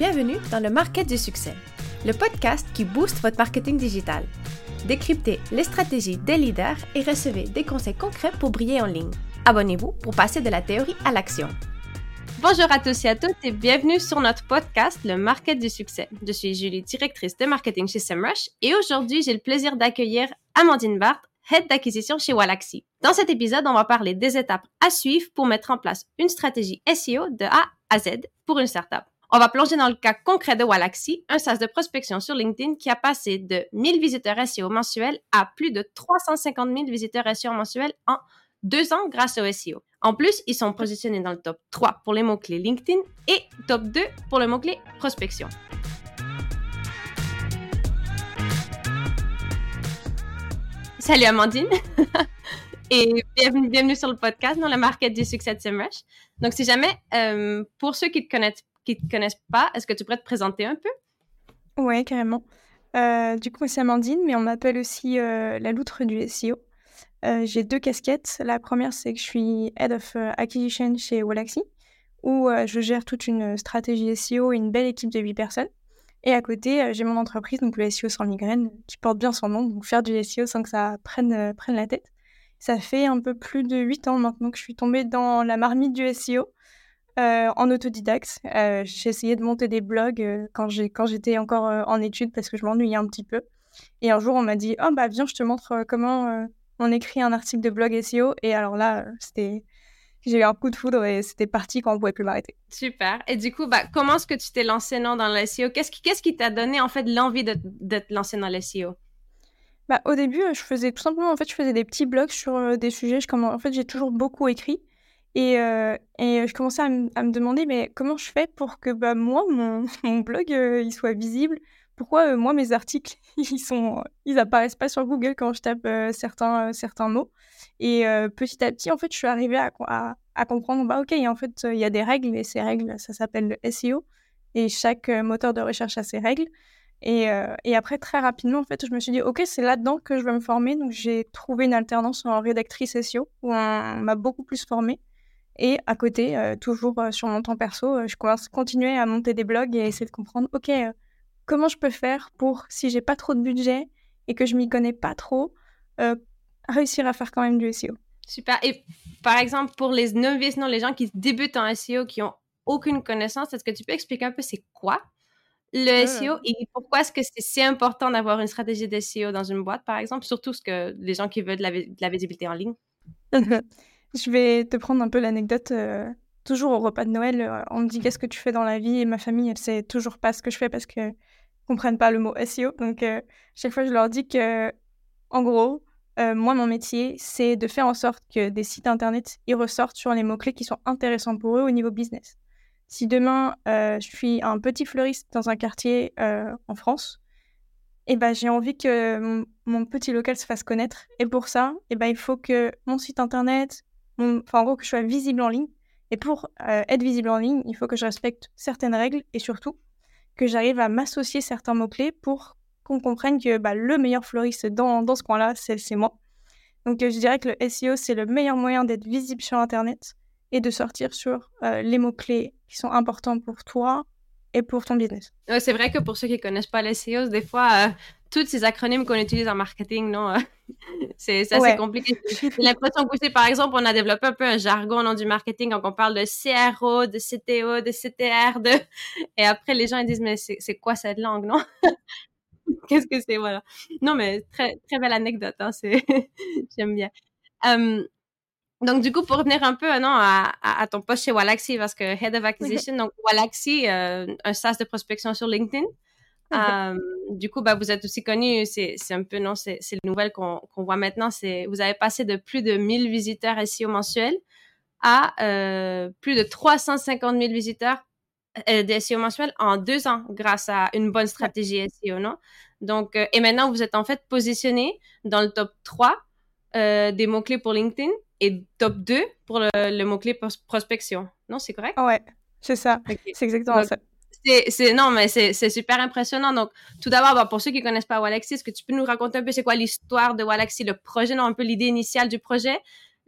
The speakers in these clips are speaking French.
Bienvenue dans le Market du succès, le podcast qui booste votre marketing digital. Décryptez les stratégies des leaders et recevez des conseils concrets pour briller en ligne. Abonnez-vous pour passer de la théorie à l'action. Bonjour à tous et à toutes et bienvenue sur notre podcast Le Market du succès. Je suis Julie, directrice de marketing chez SEMrush et aujourd'hui j'ai le plaisir d'accueillir Amandine Barthes, Head d'acquisition chez Walaxy. Dans cet épisode, on va parler des étapes à suivre pour mettre en place une stratégie SEO de A à Z pour une startup. On va plonger dans le cas concret de Walaxy, un SaaS de prospection sur LinkedIn qui a passé de 1000 visiteurs SEO mensuels à plus de 350 000 visiteurs SEO mensuels en deux ans grâce au SEO. En plus, ils sont positionnés dans le top 3 pour les mots-clés LinkedIn et top 2 pour le mot-clé prospection. Salut Amandine et bienvenue, sur le podcast dans le market du succès de SEMrush. Donc, si jamais, euh, pour ceux qui te connaissent qui ne te connaissent pas, est-ce que tu pourrais te présenter un peu? Ouais, carrément. Euh, du coup, c'est Amandine, mais on m'appelle aussi euh, la loutre du SEO. Euh, j'ai deux casquettes. La première, c'est que je suis Head of Acquisition chez Walaxy, où je gère toute une stratégie SEO et une belle équipe de 8 personnes. Et à côté, j'ai mon entreprise, donc le SEO sans migraine, qui porte bien son nom, donc faire du SEO sans que ça prenne, prenne la tête. Ça fait un peu plus de 8 ans maintenant que je suis tombée dans la marmite du SEO. Euh, en autodidacte. Euh, j'ai essayé de monter des blogs euh, quand j'étais encore en études parce que je m'ennuyais un petit peu. Et un jour, on m'a dit Oh, bah, viens, je te montre comment on écrit un article de blog SEO. Et alors là, c'était. J'ai eu un coup de foudre et c'était parti quand on pouvait plus m'arrêter. Super. Et du coup, bah, comment est-ce que tu t'es lancé non, dans le SEO Qu'est-ce qui qu'est-ce qui t'a donné en fait l'envie de, de, te lancer dans le SEO bah, au début, je faisais tout simplement, en fait, je faisais des petits blogs sur des sujets. Je, en fait, j'ai toujours beaucoup écrit. Et, euh, et je commençais à, me demander, mais comment je fais pour que bah, moi, mon, blog, euh, il soit visible? Pourquoi, euh, moi, mes articles, ils sont, ils pas sur Google quand je tape certains, certains mots? Et petit à petit, en fait, je suis arrivée à, à, comprendre, bah, OK, en fait, il y a des règles, et ces règles, ça s'appelle le SEO. Et chaque moteur de recherche a ses règles. Et, après, très rapidement, en fait, je me suis dit, OK, c'est là-dedans que je veux me former. Donc, j'ai trouvé une alternance en rédactrice SEO où on m'a beaucoup plus formée. Et à côté, euh, toujours euh, sur mon temps perso, euh, je commence continuer à monter des blogs et essayer de comprendre, OK, comment je peux faire pour, si j'ai pas trop de budget et que je m'y connais pas trop, réussir à faire quand même du SEO. Super. Et par exemple, pour les novices, non, les gens qui débutent en SEO, qui ont aucune connaissance, est-ce que tu peux expliquer un peu c'est quoi le SEO et pourquoi est-ce que c'est si important d'avoir une stratégie de SEO dans une boîte, par exemple, surtout ce que les gens qui veulent de la, de la visibilité en ligne? Je vais te prendre un peu l'anecdote. Euh, toujours au repas de Noël, euh, on me dit qu'est-ce que tu fais dans la vie? Et ma famille, elle sait toujours pas ce que je fais parce que comprennent pas le mot SEO. Donc euh, chaque fois, je leur dis que, en gros, moi, mon métier, c'est de faire en sorte que des sites internet ils ressortent sur les mots clés qui sont intéressants pour eux au niveau business. Si demain je suis un petit fleuriste dans un quartier en France, et eh ben, j'ai envie que mon, petit local se fasse connaître. Et pour ça, et eh ben, il faut que mon site internet, en gros, que je sois visible en ligne. Et pour euh, être visible en ligne, il faut que je respecte certaines règles et surtout que j'arrive à m'associer certains mots-clés pour qu'on comprenne que bah, le meilleur fleuriste dans, dans ce coin-là, c'est moi. Donc, euh, je dirais que le SEO, c'est le meilleur moyen d'être visible sur Internet et de sortir sur euh, les mots-clés qui sont importants pour toi et pour ton business. c'est vrai que pour ceux qui ne connaissent pas le SEO, des fois, tous ces acronymes qu'on utilise en marketing, non, c'est assez compliqué. J'ai l'impression que par exemple, on a développé un peu un jargon nom du marketing quand on parle de CRO, de CTO, de CTR, de... et après les gens ils disent mais c'est quoi cette langue, non? Qu'est-ce que c'est, voilà. Non mais très très belle anecdote, hein, c'est j'aime bien. donc du coup, pour revenir un peu non à, à, ton poste chez Walaxy, parce que Head of Acquisition, donc Walaxy, euh, un SaaS de prospection sur LinkedIn. Euh, du coup, bah, vous êtes aussi connu, c'est un peu, non, c'est le nouvelle qu'on voit maintenant, c'est vous avez passé de plus de 1000 visiteurs SEO mensuels à euh, plus de 350 000 visiteurs euh, de SEO mensuels en deux ans grâce à une bonne stratégie SEO, non? Donc, euh, et maintenant, vous êtes en fait positionné dans le top 3 euh, des mots-clés pour LinkedIn et top 2 pour le, mot-clé prospection. Non, c'est correct? Ouais, c'est ça. C'est exactement ça c'est non mais c'est super impressionnant donc tout d'abord bah, pour ceux qui connaissent pas Walaxy est-ce que tu peux nous raconter un peu c'est quoi l'histoire de Walaxy le projet non un peu l'idée initiale du projet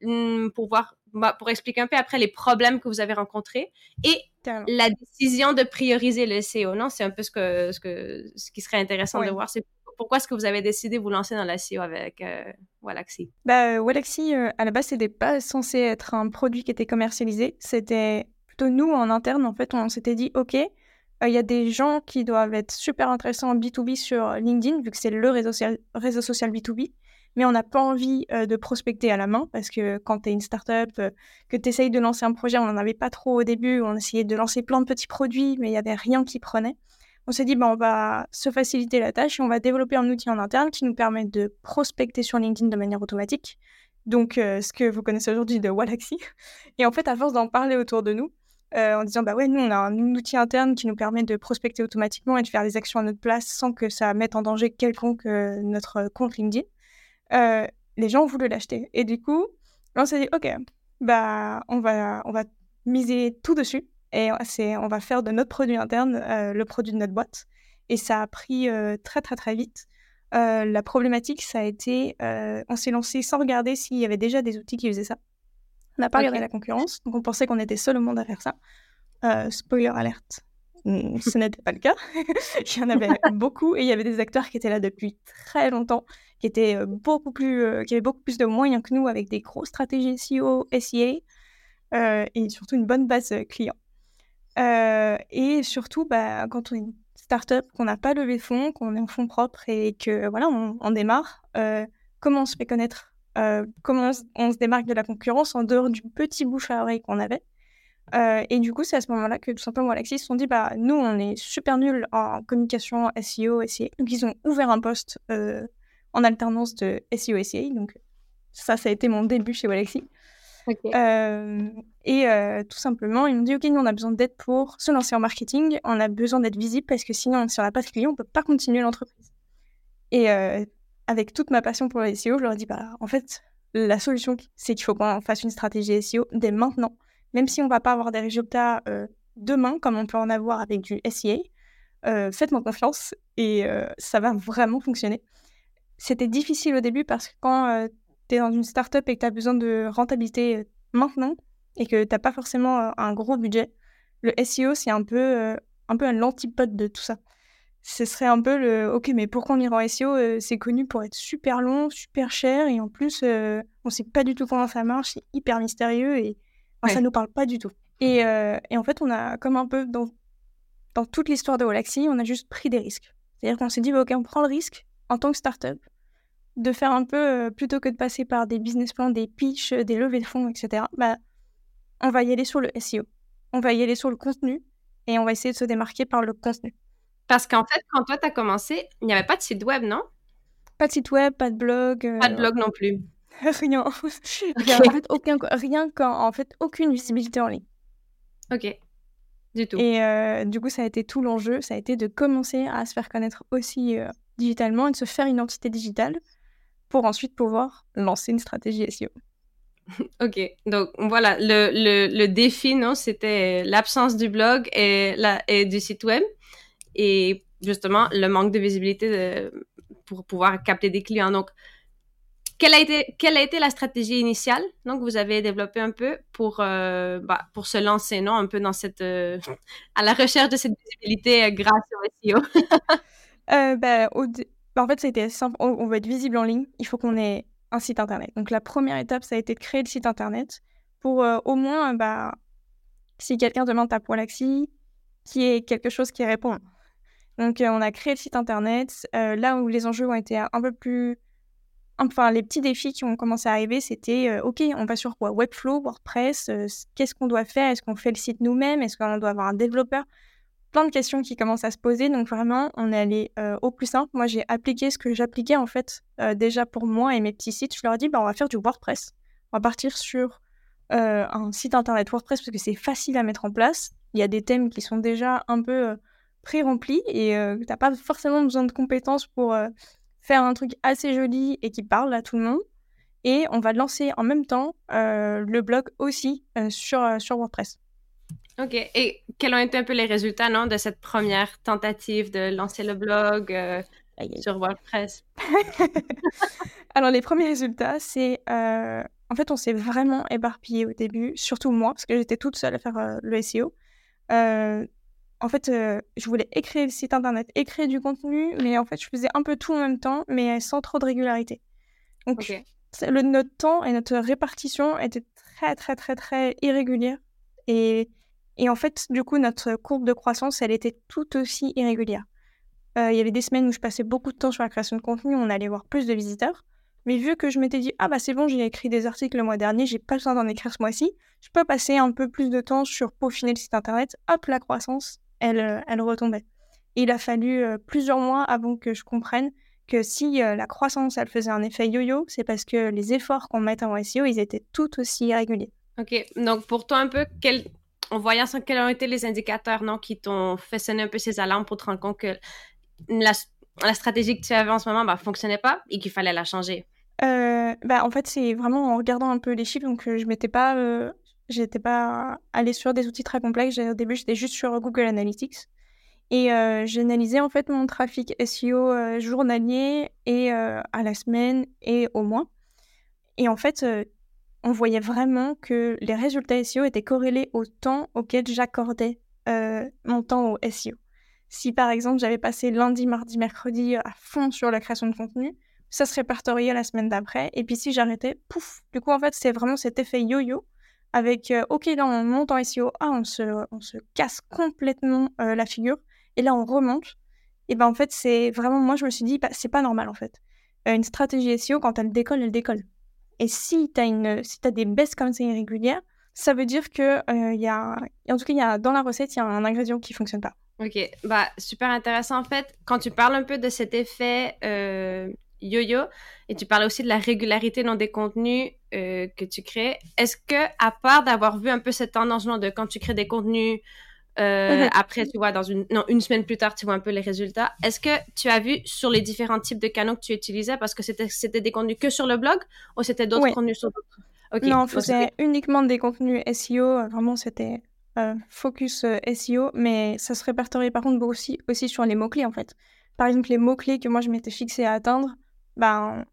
hmm, pour voir bah, pour expliquer un peu après les problèmes que vous avez rencontrés et la décision de prioriser le SEO, non? C'est un peu ce, que, ce, que, ce qui serait intéressant de voir. C'est pourquoi est-ce que vous avez décidé de vous lancer dans la SEO avec euh, Walaxy? Bah, Walaxy, euh, à la base, c'était pas censé être un produit qui était commercialisé. C'était plutôt nous, en interne, en fait, on s'était dit, OK, euh, il y a des gens qui doivent être super intéressants en B2B sur LinkedIn, vu que c'est le réseau social, réseau social B2B mais on n'a pas envie de prospecter à la main parce que quand tu es une startup, que tu essayes de lancer un projet, on n'en avait pas trop au début, on essayait de lancer plein de petits produits, mais il n'y avait rien qui prenait. On s'est dit, bah, on va se faciliter la tâche et on va développer un outil en interne qui nous permet de prospecter sur LinkedIn de manière automatique. Donc, ce que vous connaissez aujourd'hui de Walaxy. Et en fait, à force d'en parler autour de nous, en disant, bah ouais, nous, on a un outil interne qui nous permet de prospecter automatiquement et de faire des actions à notre place sans que ça mette en danger quelconque notre compte LinkedIn. Euh, les gens voulu l'acheter. Et du coup, on s'est dit, OK, bah, on va, on va miser tout dessus et c'est, on va faire de notre produit interne euh, le produit de notre boîte. Et ça a pris euh, très, très, très vite. la problématique, ça a été, on s'est lancé sans regarder s'il y avait déjà des outils qui faisaient ça. On n'a pas regardé la concurrence, donc on pensait qu'on était seul au monde à faire ça. spoiler alerte, ce n'était pas le cas. il y en avait beaucoup et il y avait des acteurs qui étaient là depuis très longtemps, qui étaient euh, beaucoup plus, euh, qui avaient beaucoup plus de moyens que nous avec des grosses stratégies SEO, SEA euh, et surtout une bonne base client. et surtout, bah, quand on est une startup, qu'on n'a pas levé de fonds, qu'on est en fonds propres et que voilà, on, démarre, comment on se fait connaître? Comment on se démarque de la concurrence en dehors du petit bouche à oreille qu'on avait euh, et du coup, c'est à ce moment-là que tout simplement Alexis se sont dit bah nous on est super nuls en communication SEO, SEA. Donc ils ont ouvert un poste euh, en alternance de SEO, SEA. Donc ça, ça a été mon début chez Alexis. Euh, et tout simplement, ils m'ont dit ok, nous on a besoin d'aide pour se lancer en marketing. On a besoin d'être visible parce que sinon, si on n'a pas de clients, on peut pas continuer l'entreprise. Et avec toute ma passion pour le SEO, je leur ai dit bah en fait la solution c'est qu'il faut qu'on fasse une stratégie SEO dès maintenant même si on va pas avoir des résultats euh, demain, comme on peut en avoir avec du SEA, euh, faites-moi confiance et euh, ça va vraiment fonctionner. C'était difficile au début parce que quand tu es dans une startup et que tu as besoin de rentabilité maintenant et que tu n'as pas forcément un gros budget, le SEO, c'est un peu, un peu l'antipode de tout ça. Ce serait un peu le OK, mais pourquoi on ira en SEO C'est connu pour être super long, super cher et en plus, on ne sait pas du tout comment ça marche, c'est hyper mystérieux et ça ne nous parle pas du tout. Et, euh, et, en fait, on a comme un peu dans, dans toute l'histoire de Walaxy, on a juste pris des risques. C'est-à-dire qu'on s'est dit, bah, OK, on prend le risque en tant que startup de faire un peu, euh, plutôt que de passer par des business plans, des pitchs, des levées de fonds, etc., bah, on va y aller sur le SEO. On va y aller sur le contenu et on va essayer de se démarquer par le contenu. Parce qu'en fait, quand toi, tu as commencé, il n'y avait pas de site web, non? Pas de site web, pas de blog. Pas de blog non plus. rien. rien. En fait, aucun, rien qu'en en fait, aucune visibilité en ligne. Ok. Du tout. Et euh, du coup, ça a été tout l'enjeu. Ça a été de commencer à se faire connaître aussi euh, digitalement et de se faire une identité digitale pour ensuite pouvoir lancer une stratégie SEO. Ok, donc voilà, le, le, le défi, non, c'était l'absence du blog et, la, et du site web et justement le manque de visibilité pour pouvoir capter des clients. Donc, quelle a été, quelle a été la stratégie initiale? Donc vous avez développé un peu pour euh, bah, pour se lancer non? Un peu dans cette euh, à la recherche de cette visibilité euh, grâce au SEO bah, bah, en fait c'était simple. On, veut être visible en ligne. Il faut qu'on ait un site internet. Donc la première étape ça a été de créer le site internet pour au moins bah si quelqu'un demande ta Polaxi qui est quelque chose qui répond donc on a créé le site internet là où les enjeux ont été un peu plus enfin, les petits défis qui ont commencé à arriver, c'était euh, OK, on va sur quoi? Webflow, WordPress, euh, qu'est-ce qu'on doit faire? Est-ce qu'on fait le site nous-mêmes? Est-ce qu'on doit avoir un développeur? Plein de questions qui commencent à se poser. Donc, vraiment, on est allé euh, au plus simple. Moi, j'ai appliqué ce que j'appliquais en fait déjà pour moi et mes petits sites. Je leur ai dit, bah, on va faire du WordPress. On va partir sur un site internet WordPress parce que c'est facile à mettre en place. Il y a des thèmes qui sont déjà un peu pré-remplis et tu n'as pas forcément besoin de compétences pour faire un truc assez joli et qui parle à tout le monde. Et on va lancer en même temps euh, le blog aussi euh, sur, euh, sur WordPress. OK. Et quels ont été un peu les résultats non, de cette première tentative de lancer le blog sur WordPress? Alors, les premiers résultats, c'est... en fait, on s'est vraiment éparpillé au début, surtout moi, parce que j'étais toute seule à faire le SEO. En fait, je voulais écrire le site internet, écrire du contenu, mais en fait, je faisais un peu tout en même temps, mais sans trop de régularité. Donc, le, notre temps et notre répartition étaient très, très, très, très irrégulières. Et, et en fait, du coup, notre courbe de croissance, elle était tout aussi irrégulière. Il y avait des semaines où je passais beaucoup de temps sur la création de contenu, on allait voir plus de visiteurs. Mais vu que je m'étais dit, ah bah c'est bon, j'ai écrit des articles le mois dernier, j'ai pas besoin d'en écrire ce mois-ci, je peux passer un peu plus de temps sur peaufiner le site internet, hop, la croissance, elle, euh, elle retombait. il a fallu euh, plusieurs mois avant que je comprenne que si euh, la croissance, elle faisait un effet yo-yo, c'est parce que les efforts qu'on met en SEO, ils étaient tout aussi irréguliers. Ok, donc pour toi un peu, quel... en voyant ça, quels ont été les indicateurs non, qui t'ont fait sonner un peu ces alarmes pour te rendre compte que la, la stratégie que tu avais en ce moment ne bah, fonctionnait pas et qu'il fallait la changer? Bah, En fait, c'est vraiment en regardant un peu les chiffres, donc je m'étais pas j'étais pas allée sur des outils très complexes. Au début, j'étais juste sur Google Analytics. Et j'analysais en fait mon trafic SEO euh, journalier et à la semaine et au mois. Et en fait, on voyait vraiment que les résultats SEO étaient corrélés au temps auquel j'accordais mon temps au SEO. Si par exemple j'avais passé lundi, mardi, mercredi à fond sur la création de contenu, ça se répertoriait la semaine d'après. Et puis si j'arrêtais, pouf. Du coup, en fait, c'est vraiment cet effet yo-yo avec euh, OK, là on monte en SEO, ah, on, se, on se casse complètement euh, la figure, et là on remonte. Et ben en fait, c'est vraiment, moi je me suis dit, bah, c'est pas normal en fait. Euh, une stratégie SEO, quand elle décolle, elle décolle. Et si tu as, si des baisses comme ça irrégulières, ça veut dire que il y a, en tout cas, y a, dans la recette, il y a un ingrédient qui fonctionne pas. Ok, bah super intéressant en fait. Quand tu parles un peu de cet effet yo-yo et tu parles aussi de la régularité dans des contenus euh, que tu crées. Est-ce que, à part d'avoir vu un peu cette tendance de quand tu crées des contenus, euh, mhm. après, tu vois, dans une, non, une semaine plus tard, tu vois un peu les résultats. Est-ce que tu as vu sur les différents types de canaux que tu utilisais, parce que c'était, des contenus que sur le blog ou c'était d'autres contenus sur d'autres? Non, c'était uniquement des contenus SEO. Vraiment, c'était euh, focus SEO, mais ça se répertoriait par contre aussi, aussi sur les mots-clés en fait. Par exemple, les mots-clés que moi je m'étais fixé à atteindre, ben,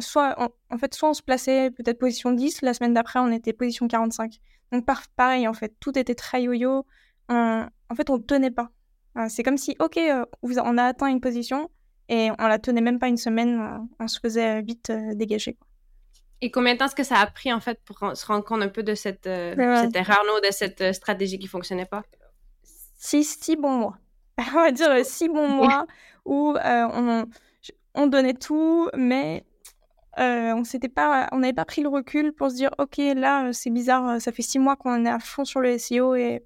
soit, en fait, soit on se plaçait peut-être position 10, la semaine d'après, on était position 45. Donc, pareil, en fait, tout était très yo-yo. en fait, on ne tenait pas. Euh, c'est comme si, OK, euh, on a atteint une position et on la tenait même pas une semaine, euh, on se faisait vite dégager. Et combien de temps est-ce que ça a pris, en fait, pour se rendre compte un peu de cette, cette erreur, de cette stratégie qui fonctionnait pas? Six, six bons mois. on va dire six bons mois où on on donnait tout, mais euh, on s'était pas, on n'avait pas pris le recul pour se dire, ok, là, euh, c'est bizarre, euh, ça fait six mois qu'on est à fond sur le SEO et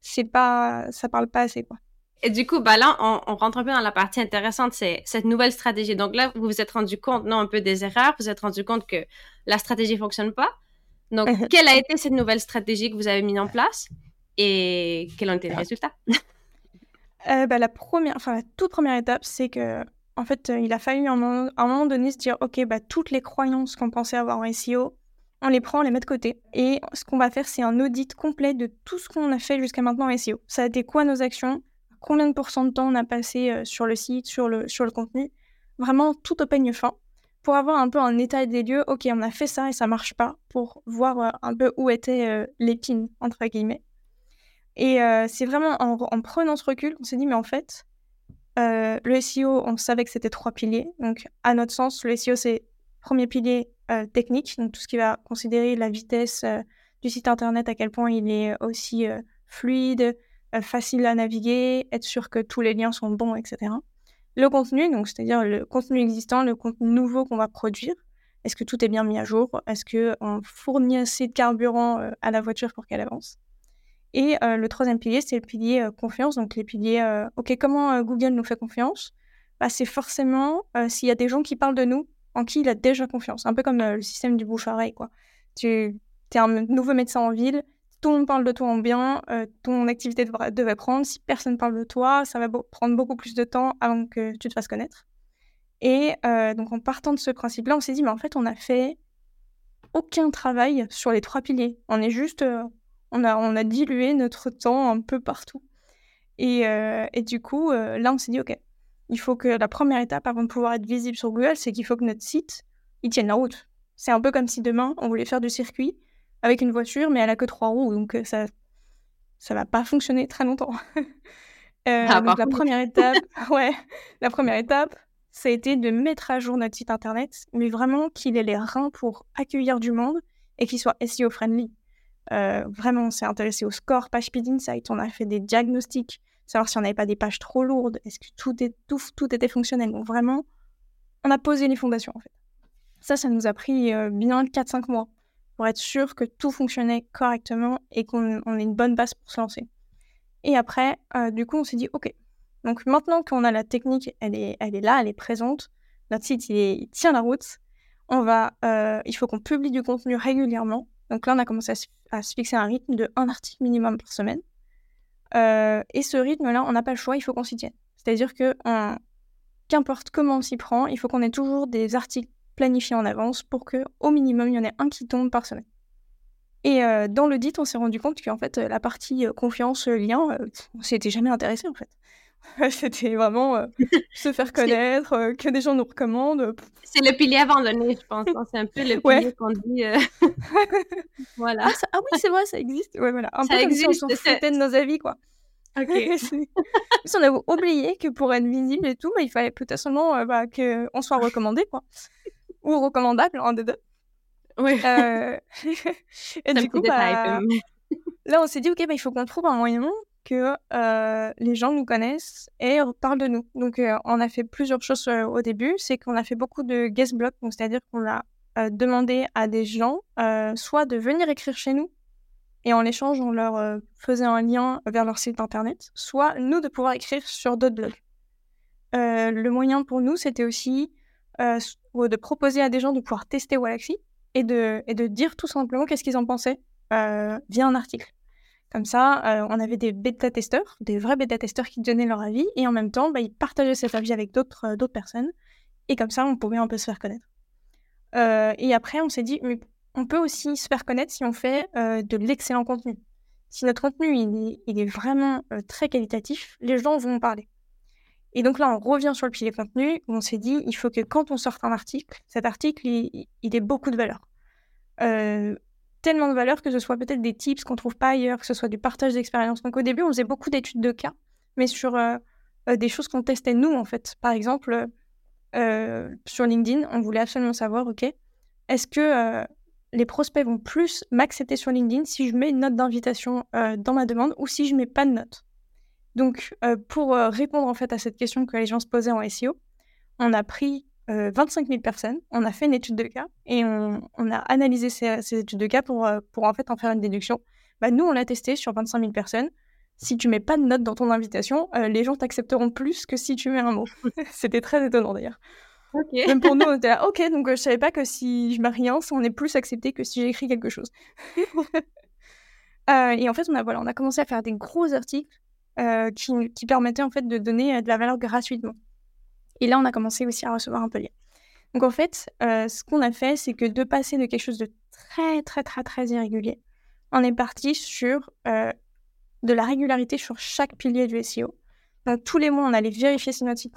c'est pas, ça parle pas assez, quoi. Et du coup, bah là, on, rentre un peu dans la partie intéressante, c'est cette nouvelle stratégie. Donc là, vous vous êtes rendu compte, non, un peu des erreurs, vous vous êtes rendu compte que la stratégie fonctionne pas. Donc, quelle a été cette nouvelle stratégie que vous avez mise en place et quels ont été les résultats? Bah, la première, enfin la toute première étape, c'est que en fait, euh, il a fallu à un moment, donné se dire, OK, bah, toutes les croyances qu'on pensait avoir en SEO, on les prend, on les met de côté. Et ce qu'on va faire, c'est un audit complet de tout ce qu'on a fait jusqu'à maintenant en SEO. Ça a été quoi nos actions? Combien de pourcents de temps on a passé euh, sur le site, sur le, contenu? Vraiment tout au peigne fin pour avoir un peu un état des lieux. OK, on a fait ça et ça marche pas pour voir euh, un peu où était l'épine, entre guillemets. Et c'est vraiment en, en, prenant ce recul qu'on s'est dit, mais en fait, euh, le SEO, on savait que c'était trois piliers. Donc, à notre sens, le SEO, c'est premier pilier euh, technique, donc tout ce qui va considérer la vitesse euh, du site internet, à quel point il est aussi fluide, facile à naviguer, être sûr que tous les liens sont bons, etc. Le contenu, donc c'est-à-dire le contenu existant, le contenu nouveau qu'on va produire. Est-ce que tout est bien mis à jour? Est-ce qu'on fournit assez de carburant à la voiture pour qu'elle avance? Et euh, le troisième pilier, c'est le pilier euh, confiance. Donc les piliers, euh, OK, comment Google nous fait confiance? Bah, C'est forcément s'il y a des gens qui parlent de nous, en qui il a déjà confiance. Un peu comme le système du bouche-oreille, quoi. Tu es un nouveau médecin en ville, tout le monde parle de toi en bien, ton activité devrait, prendre. Si personne parle de toi, ça va prendre beaucoup plus de temps avant que tu te fasses connaître. Et donc en partant de ce principe-là, on s'est dit, mais en fait, on a fait aucun travail sur les trois piliers. On est juste on a, on a dilué notre temps un peu partout. Et, euh, et du coup, euh, là, on s'est dit, OK, il faut que la première étape avant de pouvoir être visible sur Google, c'est qu'il faut que notre site, il tienne la route. C'est un peu comme si demain, on voulait faire du circuit avec une voiture, mais elle a que trois roues. Donc, euh, ça, ça va pas fonctionner très longtemps. Euh, ah, donc la première étape, ouais, la première étape, ça a été de mettre à jour notre site internet, mais vraiment qu'il ait les reins pour accueillir du monde et qu'il soit SEO friendly. Euh, vraiment, on s'est intéressé au score, page speed insight, on a fait des diagnostics, savoir si on n'avait pas des pages trop lourdes, est-ce que tout, était fonctionnel. Donc vraiment, on a posé les fondations en fait. Ça, ça nous a pris euh, bien 4-5 mois pour être sûr que tout fonctionnait correctement et qu'on ait une bonne base pour se lancer. Et après, euh, du coup, on s'est dit, OK, donc maintenant qu'on a la technique, elle est, elle est là, elle est présente, notre site, tient la route, on va, il faut qu'on publie du contenu régulièrement. Donc là, on a commencé à se, fixer un rythme de un article minimum par semaine. Euh, et ce rythme-là, on n'a pas le choix, il faut qu'on s'y tienne. C'est-à-dire que qu'importe comment on s'y prend, il faut qu'on ait toujours des articles planifiés en avance pour que au minimum, il y en ait un qui tombe par semaine. Et euh, dans le dit, on s'est rendu compte qu'en fait, la partie euh, confiance, lien, on s'était jamais intéressé en fait. C'était vraiment se faire connaître, que des gens nous recommandent. C'est le pilier abandonné, je pense. Hein. C'est un peu le pilier qu'on dit. voilà. Ah, ah, oui, c'est vrai, ça existe. Ouais, voilà. Un ça peu existe, comme si on s'en foutait de nos avis, quoi. Ok. on avait oublié que pour être visible et tout, mais il fallait peut-être seulement bah, qu'on soit recommandé, quoi. Ou recommandable, en des deux. Oui. Euh, et du coup, bah, là, on s'est dit, OK, bah, il faut qu'on trouve un moyen que les gens nous connaissent et parlent de nous. Donc, on a fait plusieurs choses au début. C'est qu'on a fait beaucoup de guest blogs, c'est-à-dire qu'on a demandé à des gens soit de venir écrire chez nous et en échange, on leur faisait un lien vers leur site internet, soit nous de pouvoir écrire sur d'autres blogs. le moyen pour nous, c'était aussi de proposer à des gens de pouvoir tester Walaxy et de, et de dire tout simplement qu'est-ce qu'ils en pensaient via un article. Comme ça, euh, on avait des bêta-testeurs, des vrais bêta-testeurs qui donnaient leur avis, et en même temps, bah, ils partageaient cet avis avec d'autres euh, d'autres personnes, et comme ça, on pouvait un peu se faire connaître. et après, on s'est dit, mais on peut aussi se faire connaître si on fait de l'excellent contenu. Si notre contenu, il est, vraiment très qualitatif, les gens vont en parler. Et donc là, on revient sur le pilier contenu, où on s'est dit, il faut que quand on sorte un article, cet article, il, ait beaucoup de valeur. Euh, tellement de valeur que ce soit peut-être des tips qu'on trouve pas ailleurs, que ce soit du partage d'expérience. Donc au début, on faisait beaucoup d'études de cas, mais sur euh, euh, des choses qu'on testait nous, en fait. Par exemple, sur LinkedIn, on voulait absolument savoir, OK, est-ce que les prospects vont plus m'accepter sur LinkedIn si je mets une note d'invitation dans ma demande ou si je mets pas de note? Donc, pour répondre en fait à cette question que les gens se posaient en SEO, on a pris 25 000 personnes, on a fait une étude de cas et on, a analysé ces, études de cas pour, pour en fait en faire une déduction. Bah, nous, on l'a testé sur 25 000 personnes. Si tu mets pas de note dans ton invitation, les gens t'accepteront plus que si tu mets un mot. C'était très étonnant d'ailleurs. Même pour nous, on était là, ok, donc je savais pas que si je mets rien, on est plus accepté que si j'écris quelque chose. et en fait, on a, voilà, on a commencé à faire des gros articles euh, qui, qui, permettait en fait de donner euh, de la valeur gratuitement. Et là, on a commencé aussi à recevoir un peu lien. Donc en fait, euh, ce qu'on a fait, c'est que de passer de quelque chose de très très très très irrégulier, on est parti sur de la régularité sur chaque pilier du SEO. Donc tous les mois, on allait vérifier si notre site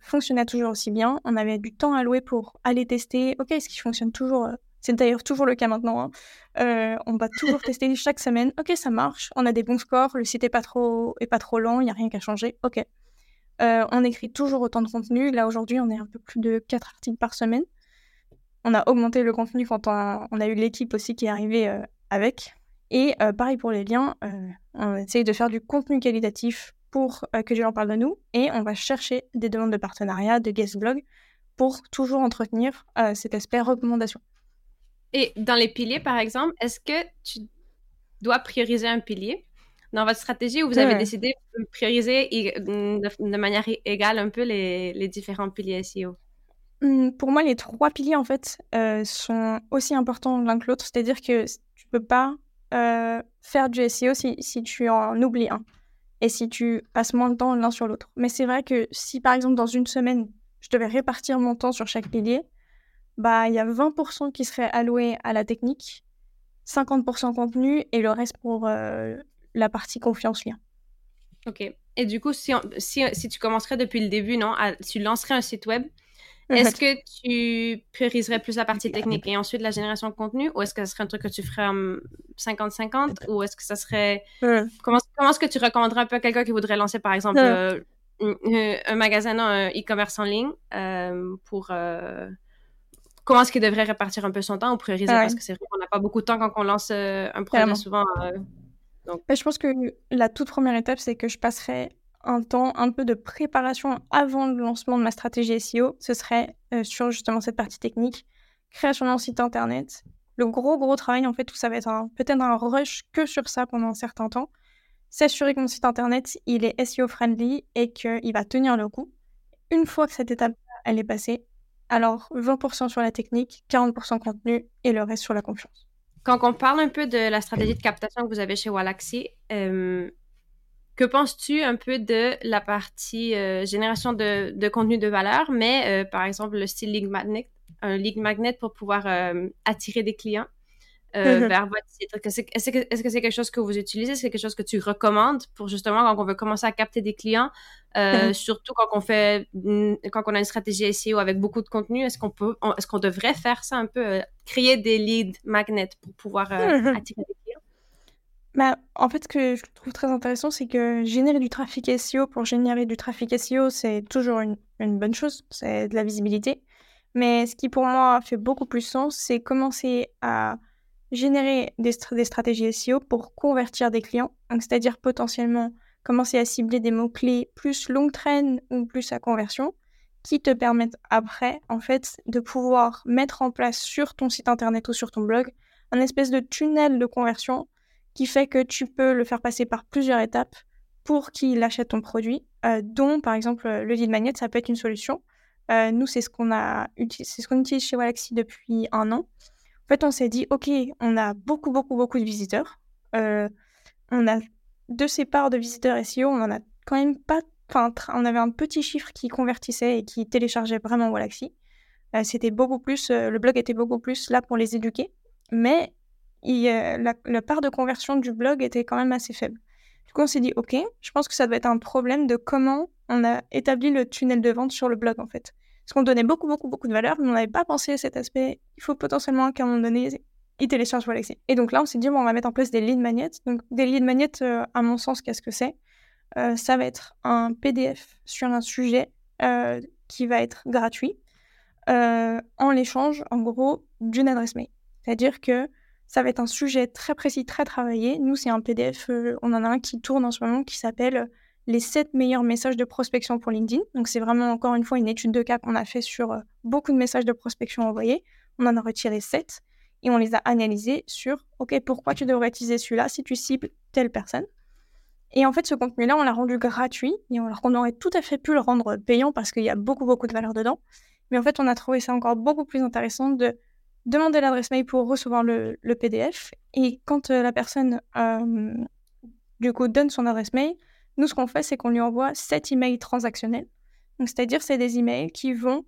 fonctionnait toujours aussi bien. On avait du temps alloué pour aller tester, ok, est-ce qu'il fonctionne toujours c'est d'ailleurs toujours le cas maintenant. Hein. Euh, on va toujours tester chaque semaine. Ok, ça marche. On a des bons scores. Le site est pas trop, est pas trop lent. Il n'y a rien qu'à changer. Ok. Euh, on écrit toujours autant de contenu. Là, aujourd'hui, on est un peu plus de 4 articles par semaine. On a augmenté le contenu quand on a, eu l'équipe aussi qui est arrivée euh, avec. Et pareil pour les liens, on essaye de faire du contenu qualitatif pour que les gens parlent de nous. Et on va chercher des demandes de partenariat, de guest blog, pour toujours entretenir cet aspect recommandation. Et dans les piliers, par exemple, est-ce que tu dois prioriser un pilier? Dans votre stratégie ou vous avez décidé de prioriser de, manière égale un peu les, différents piliers SEO? Mmh, pour moi, les trois piliers, en fait, euh, sont aussi importants l'un que l'autre. C'est-à-dire que tu peux pas euh, faire du SEO si, si, tu en oublies un et si tu passes moins de temps l'un sur l'autre. Mais c'est vrai que si, par exemple, dans une semaine, je devais répartir mon temps sur chaque pilier, bah, il y a 20% qui serait alloué à la technique, 50% contenu et le reste pour euh, la partie confiance-lien. Ok. Et du coup, si, si, si, tu commencerais depuis le début, non, tu lancerais un site web, Est-ce que tu prioriserais plus la partie technique et ensuite la génération de contenu ou est-ce que ce serait un truc que tu ferais 50-50 ou est-ce que ça serait... Comment, comment est-ce que tu recommanderais un peu à quelqu'un qui voudrait lancer par exemple euh, un, magasin, un e-commerce en ligne euh, pour... Euh, comment est-ce qu'il devrait répartir un peu son temps ou prioriser parce que c'est vrai qu'on n'a pas beaucoup de temps quand on lance un projet souvent. Je pense que la toute première étape, c'est que je passerai un temps un peu de préparation avant le lancement de ma stratégie SEO, ce serait euh, sur justement cette partie technique, création d'un site internet. Le gros gros travail en fait, tout ça va être peut-être un rush que sur ça pendant un certain temps. S'assurer que mon site internet il est SEO friendly et qu'il va tenir le coup. Une fois que cette étape elle est passée, alors 20% sur la technique, 40% contenu et le reste sur la confiance. Quand on parle un peu de la stratégie de captation que vous avez chez Wallaxy, euh, que penses-tu un peu de la partie euh, génération de, contenu de valeur, mais euh, par exemple le style League Magnet, un League Magnet pour pouvoir attirer des clients? Mm-hmm. vers votre site? Est-ce que c'est quelque chose que vous utilisez? Est-ce que c'est quelque chose que tu recommandes pour justement quand on veut commencer à capter des clients, mm-hmm. surtout quand on fait quand on a une stratégie SEO avec beaucoup de contenu? Est-ce qu'on peut, est-ce qu'on devrait faire ça un peu, créer des lead magnets pour pouvoir attirer des clients? Bah, en fait, ce que je trouve très intéressant, c'est que générer du trafic SEO pour générer du trafic SEO, c'est toujours une, bonne chose, c'est de la visibilité. Mais ce qui pour moi fait beaucoup plus sens, c'est commencer à générer des, stratégies SEO pour convertir des clients. c'est-à-dire potentiellement commencer à cibler des mots-clés plus long train ou plus à conversion qui te permettent après, en fait, de pouvoir mettre en place sur ton site internet ou sur ton blog un espèce de tunnel de conversion qui fait que tu peux le faire passer par plusieurs étapes pour qu'il achète ton produit, euh, dont par exemple le lead magnet, ça peut être une solution. Euh, nous, c'est ce qu'on a c'est ce qu'on utilise chez Walaxy depuis un an. En fait, on s'est dit, ok, on a beaucoup, beaucoup, beaucoup de visiteurs. Euh, on a de ces parts de visiteurs SEO, on en a quand même pas. Enfin, on avait un petit chiffre qui convertissait et qui téléchargeait vraiment Walaxy. C'était beaucoup plus, le blog était beaucoup plus là pour les éduquer. Mais la, part de conversion du blog était quand même assez faible. Du coup, on s'est dit, OK, je pense que ça doit être un problème de comment on a établi le tunnel de vente sur le blog, en fait. Parce qu'on donnait beaucoup, beaucoup, beaucoup de valeur, mais on n'avait pas pensé à cet aspect. Il faut potentiellement qu'à un moment donné, ils téléchargent Walaxy. Et donc là, on s'est dit, bon, on va mettre en place des lead magnets. Donc, des lead magnets, euh, à mon sens, qu'est-ce que c'est? Euh, Ça va être un PDF sur un sujet euh, qui va être gratuit en l'échange, en gros, d'une adresse mail. C'est-à-dire que ça va être un sujet très précis, très travaillé. Nous, c'est un PDF, on en a un qui tourne en ce moment qui s'appelle les 7 meilleurs messages de prospection pour LinkedIn. Donc, c'est vraiment encore une fois une étude de cas qu'on a fait sur euh, beaucoup de messages de prospection envoyés. On en a retiré 7 et on les a analysés sur OK, pourquoi tu devrais utiliser celui-là si tu cibles telle personne? Et en fait, ce contenu-là, on l'a rendu gratuit, et alors qu'on aurait tout à fait pu le rendre payant parce qu'il y a beaucoup, beaucoup de valeur dedans. Mais en fait, on a trouvé ça encore beaucoup plus intéressant de demander l'adresse mail pour recevoir le, PDF. Et quand euh, la personne, euh, du coup, donne son adresse mail, nous, ce qu'on fait, c'est qu'on lui envoie 7 emails transactionnels. C'est-à-dire, c'est des emails qui vont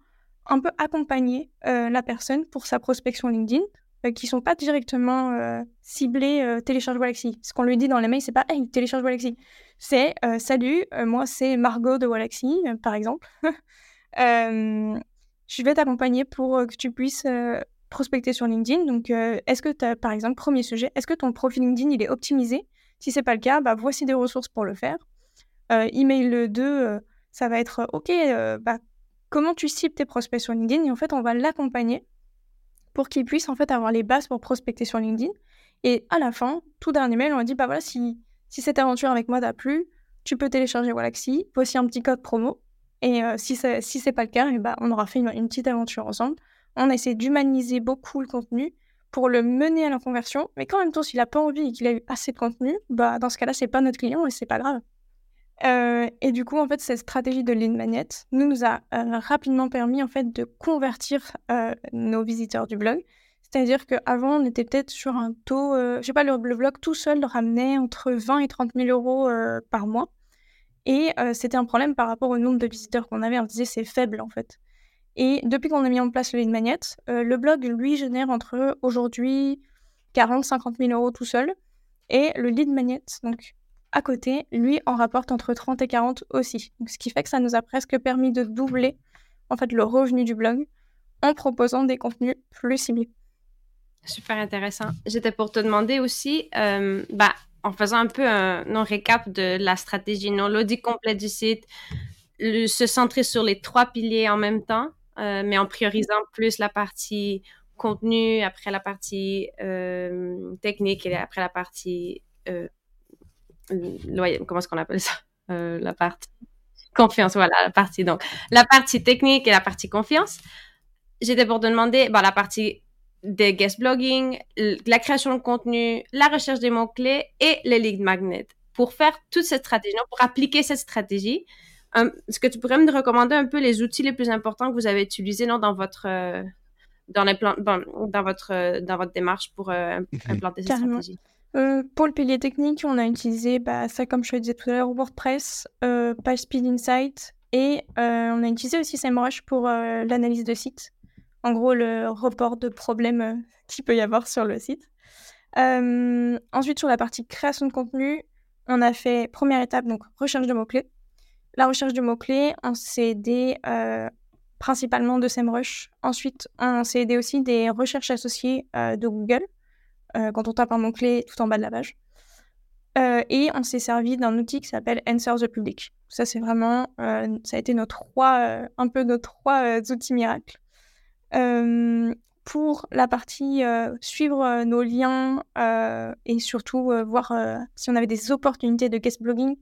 un peu accompagner euh, la personne pour sa prospection LinkedIn, qui sont pas directement ciblés télécharge Galaxy. Ce qu'on lui dit dans les mails, c'est pas hey, télécharge Galaxy. C'est salut, moi c'est Margot de Galaxy, par exemple. je vais t'accompagner pour que tu puisses prospecter sur LinkedIn. Donc, euh, est-ce que tu as, par exemple, premier sujet, est-ce que ton profil LinkedIn, il est optimisé? Si c'est pas le cas, bah, voici des ressources pour le faire. Euh, email 2, euh, ça va être, OK, bah, comment tu cibles tes prospects sur LinkedIn Et en fait, on va l'accompagner pour qu'il puisse en fait avoir les bases pour prospecter sur LinkedIn. Et à la fin, tout dernier mail, on dit, bah voilà, si, si cette aventure avec moi t'a plu, tu peux télécharger Wallaxy, voici un petit code promo. Et si c'est si c'est pas le cas, et bah, on aura fait une petite aventure ensemble on essaie d'humaniser beaucoup le contenu pour le mener à la conversion. Mais quand même s'il n'a pas envie et qu'il a eu assez de contenu, bah, dans ce cas-là, c'est pas notre client et c'est pas grave. Euh, et du coup, en fait, cette stratégie de lead magnet nous, a euh, rapidement permis en fait de convertir euh, nos visiteurs du blog. C'est-à-dire qu'avant, on était peut-être sur un taux, je sais pas, le, blog tout seul ramenait entre 20 et 30 000 euros par mois. Et c'était un problème par rapport au nombre de visiteurs qu'on avait. On disait c'est faible en fait. Et depuis qu'on a mis en place le lead magnet, le blog, lui, génère entre aujourd'hui 40-50 000 euros tout seul. Et le lead magnet, donc à côté, lui, en rapporte entre 30 et 40 aussi. ce qui fait que ça nous a presque permis de doubler en fait le revenu du blog en proposant des contenus plus ciblés. Super intéressant. J'étais pour te demander aussi, euh, bah, en faisant un peu un, non récap de la stratégie, non l'audit complet du site, se centrer sur les trois piliers en même temps, euh, mais en priorisant plus la partie contenu, après la partie euh, technique et après la partie comment est-ce qu'on appelle ça? La partie confiance, voilà, la partie donc la partie technique et la partie confiance. J'étais pour te demander, la partie des guest blogging, la création de contenu, la recherche des mots-clés et les lead magnets. Pour faire toute cette stratégie, pour appliquer cette stratégie, est-ce que tu pourrais me recommander un peu les outils les plus importants que vous avez utilisés non, dans votre euh, dans, dans, votre euh, dans votre démarche pour euh, mhm. implanter cette stratégie? Pour le pilier technique, on a utilisé bah, ça, comme je te disais tout à l'heure, WordPress, PageSpeed Insight et on a utilisé aussi SEMrush pour l'analyse de site. En gros, le report de problèmes qu'il peut y avoir sur le site. ensuite, sur la partie création de contenu, on a fait première étape, donc recherche de mots-clés. La recherche de mots-clés, on s'est aidé euh, principalement de SEMrush. Ensuite, on s'est aidé aussi des recherches associées euh, de Google, euh, quand on tape un mot-clé tout en bas de la page. et on s'est servi d'un outil qui s'appelle Answer the Public. Ça, c'est vraiment, ça a été nos trois, un peu nos trois outils miracles. pour la partie suivre nos liens et surtout voir si on avait des opportunités de guest blogging,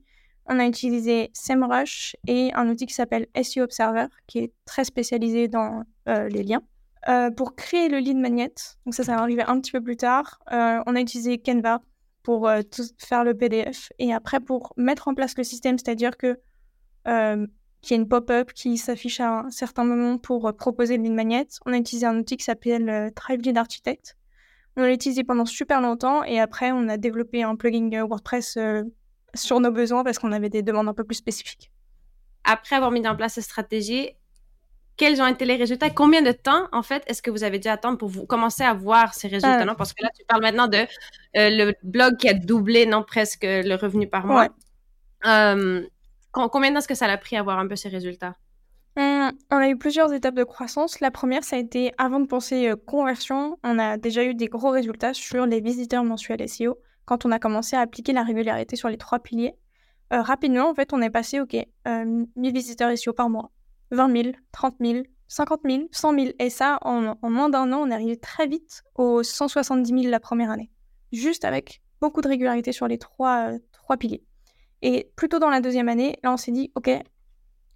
on a utilisé SEMrush et un outil qui s'appelle SEO Observer, qui est très spécialisé dans euh, les liens. Euh, pour créer le lead magnet, donc ça, ça va arriver un petit peu plus tard, euh, on a utilisé Canva pour tout faire le PDF. Et après, pour mettre en place le système, c'est-à-dire que qu'il y ait une pop-up qui s'affiche à un certain moment pour proposer le lead magnet, on a utilisé un outil qui s'appelle Tribe Lead Architect. On l'a utilisé pendant super longtemps et après, on a développé un plugin WordPress sur nos besoins parce qu'on avait des demandes un peu plus spécifiques. Après avoir mis en place cette stratégie, quels ont été les résultats? Combien de temps, en fait, est-ce que vous avez dû attendre pour vous commencer à voir ces résultats? Euh. Non? Parce que là, tu parles maintenant de euh, le blog qui a doublé, non, presque le revenu par mois. Euh, combien de temps est-ce que ça a pris à voir un peu ces résultats? On, a eu plusieurs étapes de croissance. La première, ça a été avant de penser conversion. On a déjà eu des gros résultats sur les visiteurs mensuels SEO quand on a commencé à appliquer la régularité sur les trois piliers, rapidement, en fait, on est passé, OK, 1000 euh, visiteurs SEO par mois, 20 000, 30 000, 50 000, 100 000. Et ça, en, moins d'un an, on est arrivé très vite aux 170 000 la première année. Juste avec beaucoup de régularité sur les trois, euh, trois piliers. Et plutôt dans la deuxième année, là, on s'est dit, OK,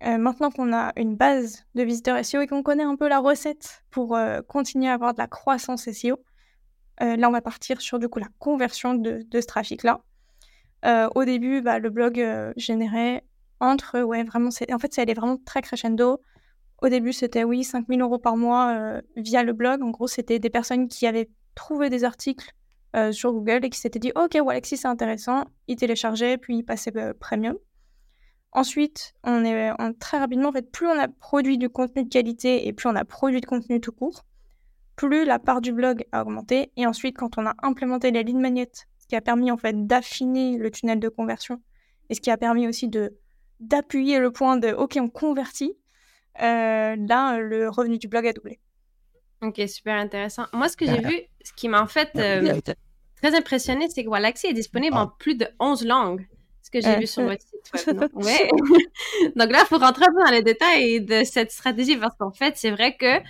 maintenant qu'on a une base de visiteurs SEO et qu'on connaît un peu la recette pour continuer à avoir de la croissance SEO, euh, là, on va partir sur du coup la conversion de, ce trafic-là. Euh, au début, bah, le blog euh, générait entre, ouais, vraiment, en fait, ça allait vraiment très crescendo. Au début, c'était oui, 5000 euros par mois via le blog. En gros, c'était des personnes qui avaient trouvé des articles sur Google et qui s'étaient dit, OK, Alexis, c'est intéressant. Ils téléchargeaient, puis ils passaient premium. Ensuite, on est très rapidement, en fait, plus on a produit du contenu de qualité et plus on a produit de contenu tout court, plus la part du blog a augmenté. Et ensuite, quand on a implémenté les lignes magnet, ce qui a permis en fait d'affiner le tunnel de conversion et ce qui a permis aussi de d'appuyer le point de OK, on convertit, euh, là, le revenu du blog a doublé. Ok, super intéressant. Moi, ce que j'ai vu, ce qui m'a en fait euh, très impressionné, c'est que Wallaxy est disponible en plus de 11 langues. Ce que j'ai euh, vu sur votre site web. Ouais. Donc là, il faut rentrer un peu dans les détails de cette stratégie parce qu'en fait, c'est vrai que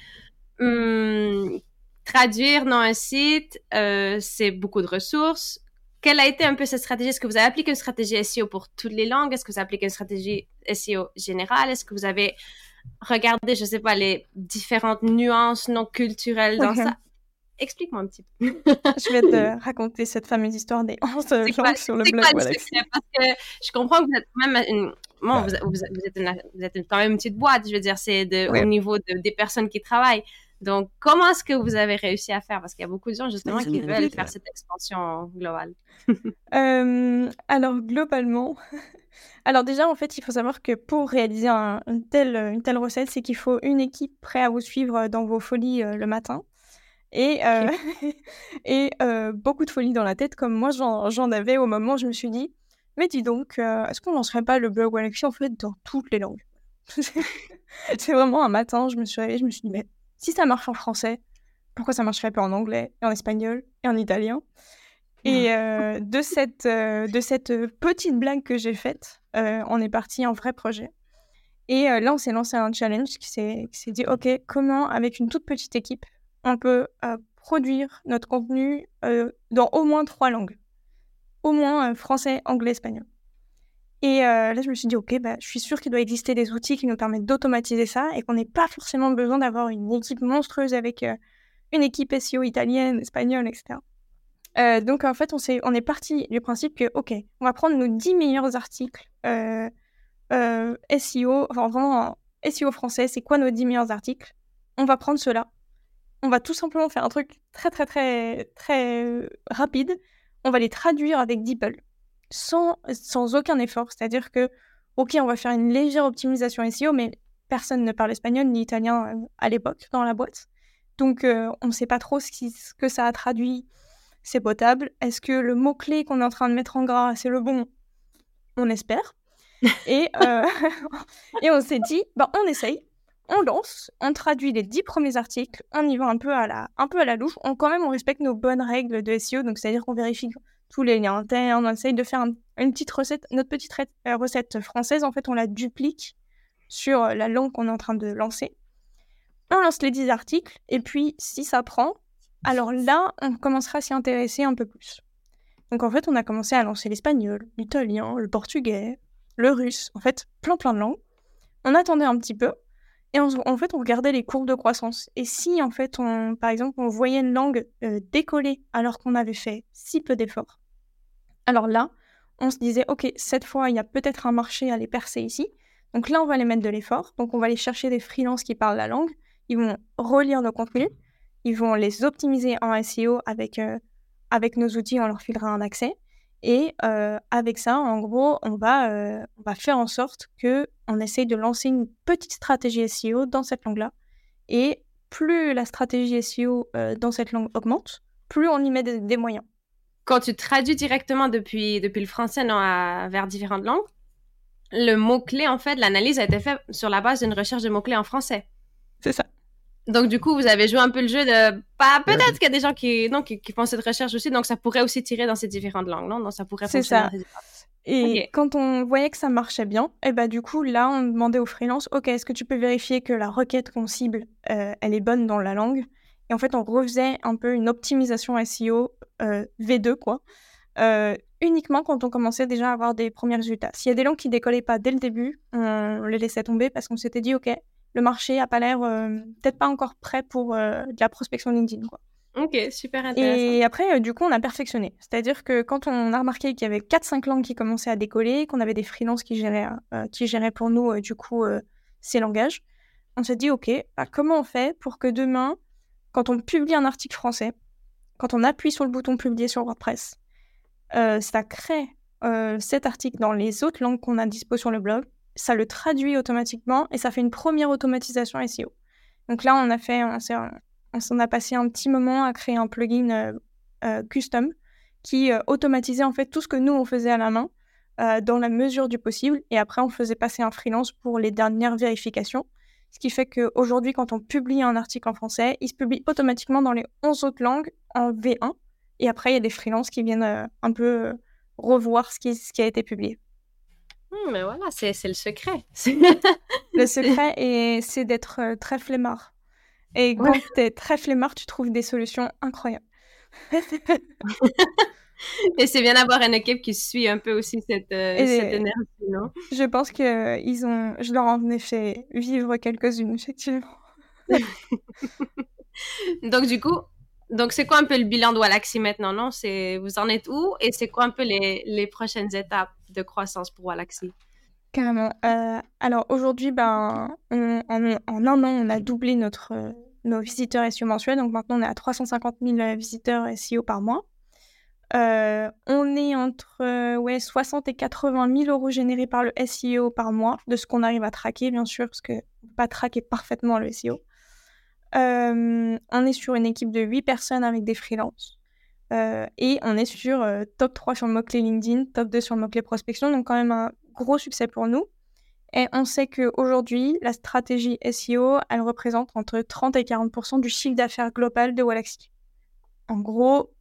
Hum, traduire dans un site, euh, c'est beaucoup de ressources. Quelle a été un peu cette stratégie? Est-ce que vous avez appliqué une stratégie SEO pour toutes les langues? Est-ce que vous avez appliqué une stratégie SEO générale? Est-ce que vous avez regardé, je sais pas, les différentes nuances non culturelles dans ça? Explique-moi un petit peu. je vais te raconter cette fameuse histoire des 11 langues sur le blog. Quoi, parce que je comprends que vous êtes même une, bon, vous, vous, êtes une, vous, êtes quand même une petite boîte, je veux dire, c'est au niveau des personnes qui travaillent. Donc, comment est-ce que vous avez réussi à faire? Parce qu'il y a beaucoup de gens, justement, qui veulent faire cette expansion globale. euh, alors, globalement, alors déjà, en fait, il faut savoir que pour réaliser un, une, telle, une telle recette, c'est qu'il faut une équipe prête à vous suivre dans vos folies euh, le matin. Et, euh, et euh, beaucoup de folies dans la tête, comme moi j'en avais au moment où je me suis dit, mais dis donc, est-ce qu'on lancerait pas le blog Alexis en fait dans toutes les langues? C'est vraiment un matin, je me suis réveillée, je me suis dit, mais si ça marche en français, pourquoi ça marcherait pas en anglais, et en espagnol, et en italien? Et euh, de, cette, euh, de cette petite blague que j'ai faite, euh, on est parti en vrai projet. Et là, on s'est lancé un challenge qui s'est dit, OK, comment, avec une toute petite équipe, on peut produire notre contenu dans au moins trois langues Au moins français, anglais, espagnol. Et là, je me suis dit, OK, bah, je suis sûre qu'il doit exister des outils qui nous permettent d'automatiser ça et qu'on n'ait pas forcément besoin d'avoir une équipe monstrueuse avec une équipe SEO italienne, espagnole, etc. donc, en fait, on, est, on est parti du principe que, OK, on va prendre nos 10 meilleurs articles SEO, enfin vraiment SEO français, c'est quoi nos 10 meilleurs articles? On va prendre cela. On va tout simplement faire un truc très, très, très, très rapide. On va les traduire avec DeepL sans, sans aucun effort. C'est-à-dire que, OK, on va faire une légère optimisation SEO, mais personne ne parle espagnol ni italien euh, à l'époque dans la boîte. Donc, euh, on ne sait pas trop ce, ce, que ça a traduit. C'est potable. Est-ce que le mot-clé qu'on est en train de mettre en gras, c'est le bon? On espère. et, euh, et on s'est dit, bah, on essaye, on lance, on traduit les dix premiers articles, on y va un peu à la, un peu à la louche. On, quand même, on respecte nos bonnes règles de SEO, donc c'est-à-dire qu'on vérifie tous les liens internes, on essaye de faire une petite recette, notre petite euh, recette française, en fait, on la duplique sur la langue qu'on est en train de lancer. On lance les 10 articles, et puis si ça prend, alors là, on commencera à s'y intéresser un peu plus. Donc en fait, on a commencé à lancer l'espagnol, l'italien, le portugais, le russe, en fait, plein plein de langues. On attendait un petit peu, et en fait, on regardait les courbes de croissance. Et si, en fait, on, par exemple, on voyait une langue euh, décoller alors qu'on avait fait si peu d'efforts, alors là, on se disait, OK, cette fois, il y a peut-être un marché à les percer ici. Donc là, on va les mettre de l'effort. Donc on va aller chercher des freelances qui parlent la langue. Ils vont relire nos contenus. Ils vont les optimiser en SEO avec, euh, avec nos outils. On leur filera un accès. Et euh, avec ça, en gros, on va, euh, on va faire en sorte que on essaye de lancer une petite stratégie SEO dans cette langue-là. Et plus la stratégie SEO dans cette langue augmente, plus on y met des moyens quand tu traduis directement depuis, depuis le français non, vers différentes langues, le mot-clé, en fait, l'analyse a été faite sur la base d'une recherche de mots-clés en français. C'est ça. Donc, du coup, vous avez joué un peu le jeu de. Pas, peut-être qu'il y a des gens qui, non, qui, font cette recherche aussi, donc ça pourrait aussi tirer dans ces différentes langues, non? Ça pourrait C'est ça. Et quand on voyait que ça marchait bien, et eh bah, du coup, là, on demandait aux freelances Ok, est-ce que tu peux vérifier que la requête qu'on cible, euh, elle est bonne dans la langue? Et en fait, on refaisait un peu une optimisation SEO euh, V2, quoi. Euh, uniquement quand on commençait déjà à avoir des premiers résultats. S'il y a des langues qui décollaient pas dès le début, on les laissait tomber parce qu'on s'était dit, OK, le marché a pas l'air, euh, peut-être pas encore prêt pour de la prospection LinkedIn, quoi. Ok, super intéressant. Et après, du coup, on a perfectionné. C'est-à-dire que quand on a remarqué qu'il y avait 4-5 langues qui commençaient à décoller, qu'on avait des freelances qui géraient, qui géraient pour nous, du coup, ces langages, on s'est dit, OK, bah, comment on fait pour que demain, quand on publie un article français, quand on appuie sur le bouton publier sur WordPress, euh, ça crée euh, cet article dans les autres langues qu'on a dispo sur le blog, ça le traduit automatiquement et ça fait une première automatisation SEO. Donc là, on a s'en a passé un petit moment à créer un plugin euh, custom qui automatisait en fait tout ce que nous on faisait à la main dans la mesure du possible et après on faisait passer un freelance pour les dernières vérifications. Ce qui fait qu'aujourd'hui, quand on publie un article en français, il se publie automatiquement dans les 11 autres langues en V1. Et après, il y a des freelances qui viennent euh, un peu euh, revoir ce qui, ce qui a été publié. Hmm, mais voilà, c'est le secret. le secret, c'est d'être euh, très flemmard. Et quand tu es très flemmard, tu trouves des solutions incroyables. Et c'est bien d'avoir une équipe qui suit un peu aussi cette, énergie, non? Je pense que ils ont, je leur en ai fait vivre quelques-unes, effectivement. Donc, du coup, donc, c'est quoi un peu le bilan de Wallaxy maintenant, non? C'est, vous en êtes où? Et c'est quoi un peu les, les, prochaines étapes de croissance pour Wallaxy? Carrément. Euh, alors, aujourd'hui, ben, en, un an, on a doublé notre, nos visiteurs SEO mensuels. Donc, maintenant, on est à 350 000 visiteurs SEO par mois. Euh, on est entre ouais, 60 et 80 000 euros générés par le SEO par mois, de ce qu'on arrive à traquer, bien sûr, parce que pas traquer parfaitement le SEO. Euh, on est sur une équipe de 8 personnes avec des freelances. Euh, et on est sur euh, top 3 sur le mot-clé LinkedIn, top 2 sur le mot-clé prospection, donc quand même un gros succès pour nous. Et on sait qu'aujourd'hui, la stratégie SEO, elle représente entre 30 et 40% du chiffre d'affaires global de Walaxy. En gros,